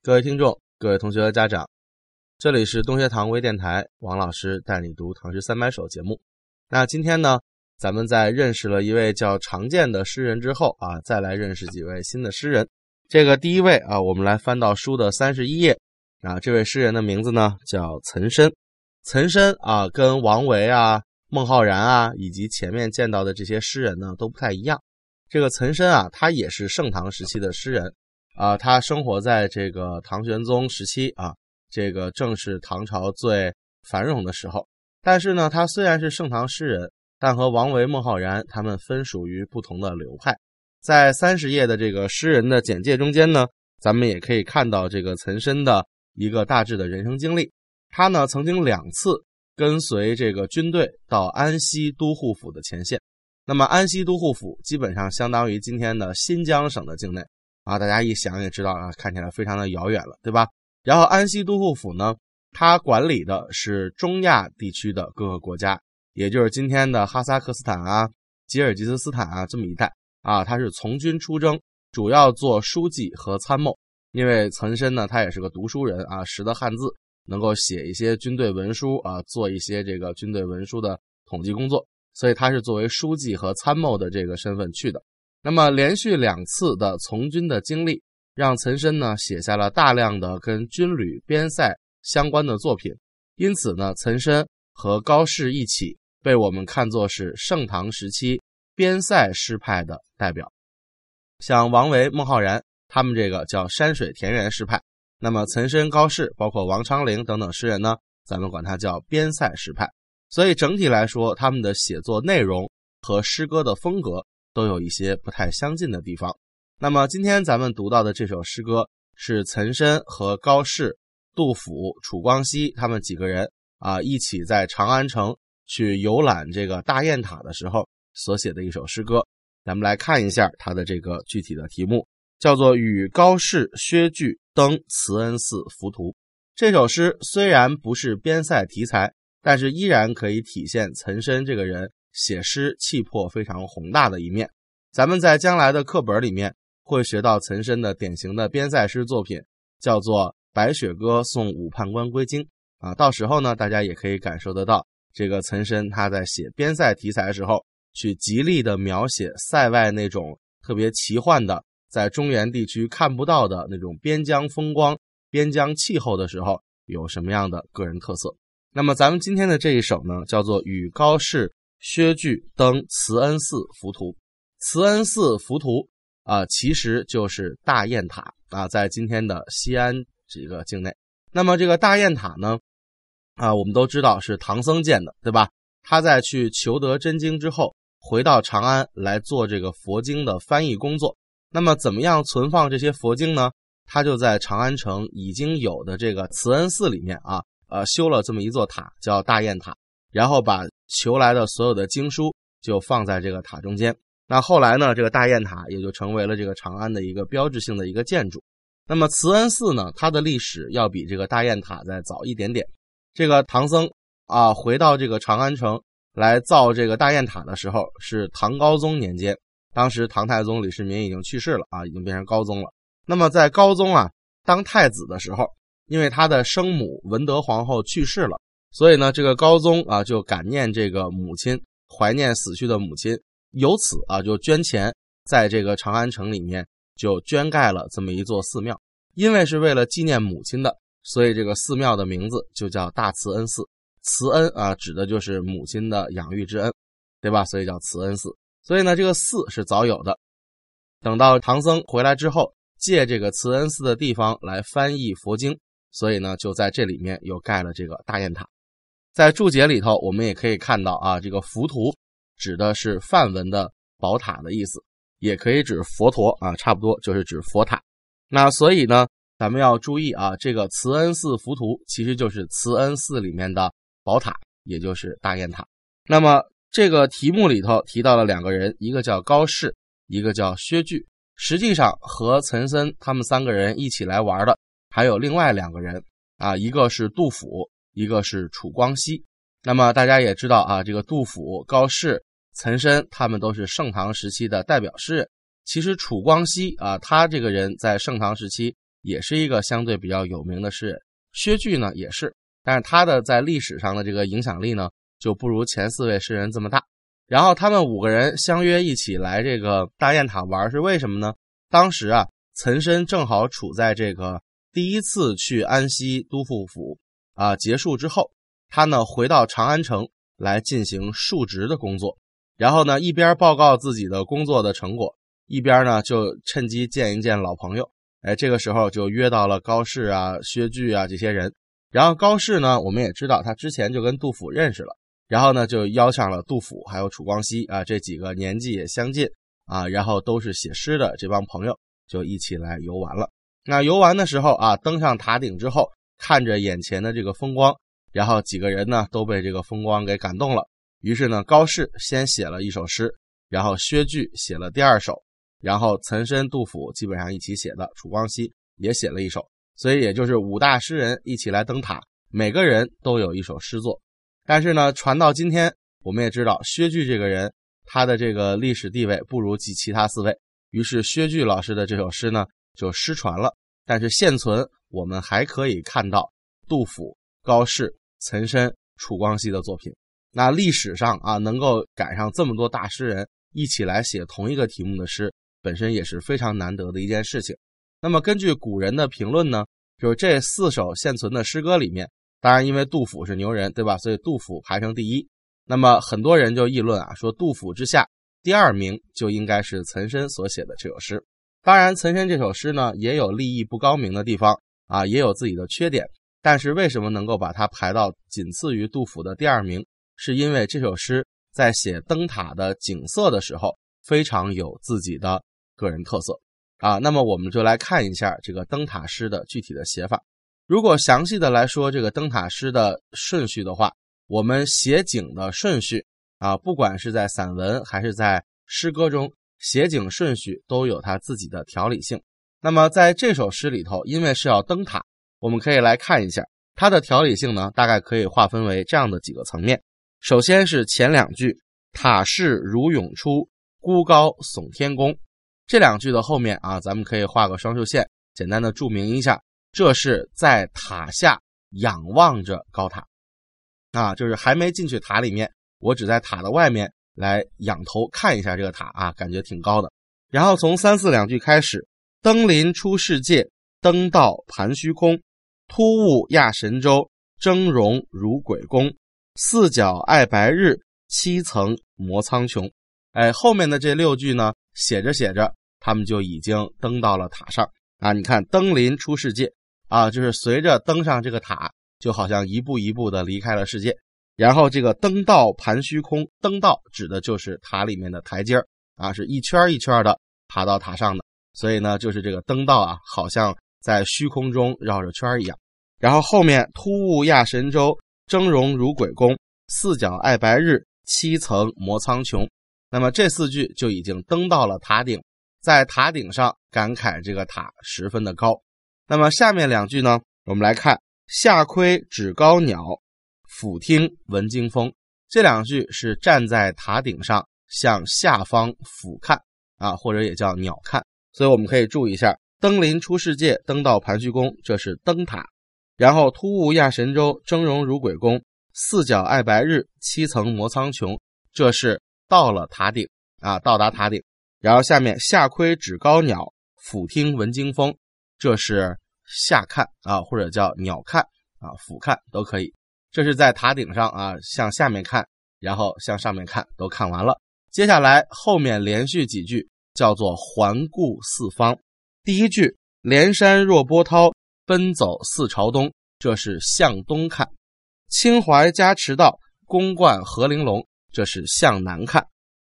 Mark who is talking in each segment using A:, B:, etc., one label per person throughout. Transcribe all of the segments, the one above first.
A: 各位听众、各位同学和家长，这里是东学堂微电台，王老师带你读《唐诗三百首》节目。那今天呢，咱们在认识了一位叫常见的诗人之后啊，再来认识几位新的诗人。这个第一位啊，我们来翻到书的三十一页啊，这位诗人的名字呢叫岑参。岑参啊，跟王维啊、孟浩然啊，以及前面见到的这些诗人呢都不太一样。这个岑参啊，他也是盛唐时期的诗人。啊，他生活在这个唐玄宗时期啊，这个正是唐朝最繁荣的时候。但是呢，他虽然是盛唐诗人，但和王维、孟浩然他们分属于不同的流派。在三十页的这个诗人的简介中间呢，咱们也可以看到这个岑参的一个大致的人生经历。他呢，曾经两次跟随这个军队到安西都护府的前线。那么，安西都护府基本上相当于今天的新疆省的境内。啊，大家一想也知道啊，看起来非常的遥远了，对吧？然后安西都护府呢，它管理的是中亚地区的各个国家，也就是今天的哈萨克斯坦啊、吉尔吉斯斯坦啊这么一带啊。他是从军出征，主要做书记和参谋。因为岑参呢，他也是个读书人啊，识得汉字，能够写一些军队文书啊，做一些这个军队文书的统计工作，所以他是作为书记和参谋的这个身份去的。那么连续两次的从军的经历，让岑参呢写下了大量的跟军旅边塞相关的作品。因此呢，岑参和高适一起被我们看作是盛唐时期边塞诗派的代表。像王维、孟浩然他们这个叫山水田园诗派，那么岑参、高适，包括王昌龄等等诗人呢，咱们管他叫边塞诗派。所以整体来说，他们的写作内容和诗歌的风格。都有一些不太相近的地方。那么今天咱们读到的这首诗歌是岑参和高适、杜甫、楚光熙他们几个人啊一起在长安城去游览这个大雁塔的时候所写的一首诗歌。咱们来看一下它的这个具体的题目，叫做《与高适、薛据登慈恩寺浮屠》。这首诗虽然不是边塞题材，但是依然可以体现岑参这个人。写诗气魄非常宏大的一面，咱们在将来的课本里面会学到岑参的典型的边塞诗作品，叫做《白雪歌送武判官归京》啊。到时候呢，大家也可以感受得到，这个岑参他在写边塞题材的时候，去极力的描写塞外那种特别奇幻的，在中原地区看不到的那种边疆风光、边疆气候的时候，有什么样的个人特色。那么咱们今天的这一首呢，叫做《与高适》。薛据登慈恩寺浮屠，慈恩寺浮屠啊，其实就是大雁塔啊，在今天的西安这个境内。那么这个大雁塔呢，啊，我们都知道是唐僧建的，对吧？他在去求得真经之后，回到长安来做这个佛经的翻译工作。那么怎么样存放这些佛经呢？他就在长安城已经有的这个慈恩寺里面啊，呃，修了这么一座塔，叫大雁塔。然后把求来的所有的经书就放在这个塔中间。那后来呢，这个大雁塔也就成为了这个长安的一个标志性的一个建筑。那么慈恩寺呢，它的历史要比这个大雁塔再早一点点。这个唐僧啊，回到这个长安城来造这个大雁塔的时候，是唐高宗年间。当时唐太宗李世民已经去世了啊，已经变成高宗了。那么在高宗啊当太子的时候，因为他的生母文德皇后去世了。所以呢，这个高宗啊，就感念这个母亲，怀念死去的母亲，由此啊，就捐钱在这个长安城里面就捐盖了这么一座寺庙。因为是为了纪念母亲的，所以这个寺庙的名字就叫大慈恩寺。慈恩啊，指的就是母亲的养育之恩，对吧？所以叫慈恩寺。所以呢，这个寺是早有的。等到唐僧回来之后，借这个慈恩寺的地方来翻译佛经，所以呢，就在这里面又盖了这个大雁塔。在注解里头，我们也可以看到啊，这个浮屠指的是梵文的宝塔的意思，也可以指佛陀啊，差不多就是指佛塔。那所以呢，咱们要注意啊，这个慈恩寺浮屠其实就是慈恩寺里面的宝塔，也就是大雁塔。那么这个题目里头提到了两个人，一个叫高适，一个叫薛据。实际上和岑参他们三个人一起来玩的还有另外两个人啊，一个是杜甫。一个是楚光熙，那么大家也知道啊，这个杜甫、高适、岑参，他们都是盛唐时期的代表诗人。其实楚光熙啊，他这个人在盛唐时期也是一个相对比较有名的诗人。薛据呢也是，但是他的在历史上的这个影响力呢就不如前四位诗人这么大。然后他们五个人相约一起来这个大雁塔玩，是为什么呢？当时啊，岑参正好处在这个第一次去安西都护府啊结束之后，他呢回到长安城来进行述职的工作，然后呢一边报告自己的工作的成果，一边呢就趁机见一见老朋友。哎，这个时候就约到了高适啊、薛据啊这些人。然后高适呢，我们也知道他之前就跟杜甫认识了，然后呢就邀上了杜甫还有楚光熙啊这几个年纪也相近啊，然后都是写诗的这帮朋友，就一起来游玩了。那游玩的时候啊，登上塔顶之后，看着眼前的这个风光，然后几个人呢都被这个风光给感动了。于是呢，高适先写了一首诗，然后薛据写了第二首。然后岑参、杜甫基本上一起写的，楚光熙也写了一首，所以也就是五大诗人一起来登塔，每个人都有一首诗作。但是呢，传到今天，我们也知道薛据这个人，他的这个历史地位不如其其他四位，于是薛据老师的这首诗呢就失传了。但是现存，我们还可以看到杜甫、高适、岑参、楚光熙的作品。那历史上啊，能够赶上这么多大诗人一起来写同一个题目的诗。本身也是非常难得的一件事情。那么根据古人的评论呢，就是这四首现存的诗歌里面，当然因为杜甫是牛人，对吧？所以杜甫排成第一。那么很多人就议论啊，说杜甫之下第二名就应该是岑参所写的这首诗。当然，岑参这首诗呢也有立意不高明的地方啊，也有自己的缺点。但是为什么能够把它排到仅次于杜甫的第二名？是因为这首诗在写灯塔的景色的时候非常有自己的。个人特色啊，那么我们就来看一下这个灯塔诗的具体的写法。如果详细的来说这个灯塔诗的顺序的话，我们写景的顺序啊，不管是在散文还是在诗歌中，写景顺序都有它自己的条理性。那么在这首诗里头，因为是要灯塔，我们可以来看一下它的条理性呢，大概可以划分为这样的几个层面。首先是前两句“塔势如涌出，孤高耸天宫”。这两句的后面啊，咱们可以画个双竖线，简单的注明一下，这是在塔下仰望着高塔，啊，就是还没进去塔里面，我只在塔的外面来仰头看一下这个塔啊，感觉挺高的。然后从三四两句开始，登临出世界，登道盘虚空，突兀压神州，峥嵘如鬼宫，四角爱白日，七层摩苍穹。哎，后面的这六句呢，写着写着。他们就已经登到了塔上啊！你看，登临出世界啊，就是随着登上这个塔，就好像一步一步的离开了世界。然后这个登道盘虚空，登道指的就是塔里面的台阶啊，是一圈一圈的爬到塔上的。所以呢，就是这个登道啊，好像在虚空中绕着圈一样。然后后面突兀压神州，峥嵘如鬼宫，四角爱白日，七层摩苍穹。那么这四句就已经登到了塔顶。在塔顶上感慨这个塔十分的高，那么下面两句呢？我们来看“下窥指高鸟，俯听闻惊风”。这两句是站在塔顶上向下方俯瞰啊，或者也叫鸟瞰。所以我们可以注意一下：“登临出世界，登到盘虚宫”，这是登塔；然后“突兀压神州，峥嵘如鬼宫；四角爱白日，七层摩苍穹”，这是到了塔顶啊，到达塔顶。然后下面下窥指高鸟，俯听闻惊风，这是下看啊，或者叫鸟看啊，俯看都可以。这是在塔顶上啊，向下面看，然后向上面看，都看完了。接下来后面连续几句叫做环顾四方。第一句连山若波涛，奔走似朝东，这是向东看；清淮加池道，宫观和玲珑，这是向南看；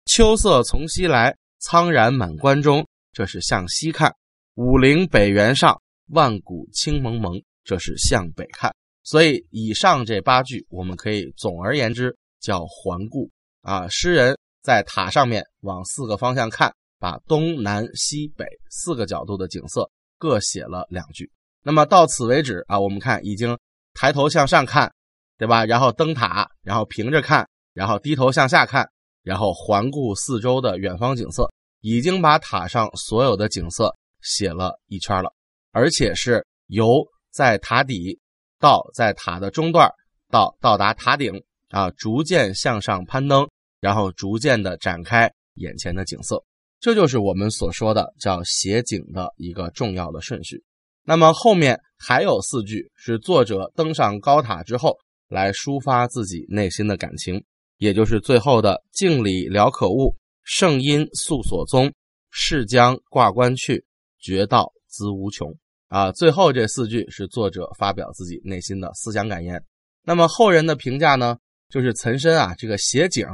A: 秋色从西来。苍然满关中，这是向西看；武陵北原上，万古青蒙蒙，这是向北看。所以以上这八句，我们可以总而言之叫环顾啊。诗人在塔上面往四个方向看，把东南西北四个角度的景色各写了两句。那么到此为止啊，我们看已经抬头向上看，对吧？然后登塔，然后平着看，然后低头向下看。然后环顾四周的远方景色，已经把塔上所有的景色写了一圈了。而且是由在塔底到在塔的中段到到达塔顶啊，逐渐向上攀登，然后逐渐的展开眼前的景色。这就是我们所说的叫写景的一个重要的顺序。那么后面还有四句是作者登上高塔之后来抒发自己内心的感情，也就是最后的“敬礼了可悟，圣音诉所宗，逝将挂冠去，绝道资无穷”。啊，最后这四句是作者发表自己内心的思想感言。那么后人的评价呢，就是岑参啊，这个写景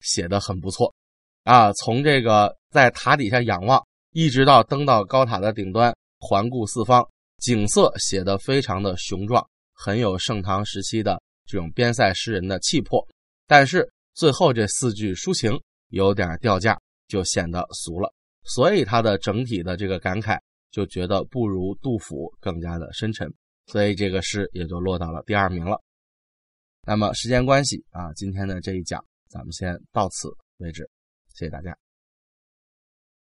A: 写的很不错。啊，从这个在塔底下仰望，一直到登到高塔的顶端，环顾四方，景色写得非常的雄壮，很有盛唐时期的这种边塞诗人的气魄。但是最后这四句抒情有点掉价，就显得俗了，所以他的整体的这个感慨就觉得不如杜甫更加的深沉，所以这个诗也就落到了第二名了。那么时间关系啊，今天的这一讲咱们先到此为止。谢谢大家。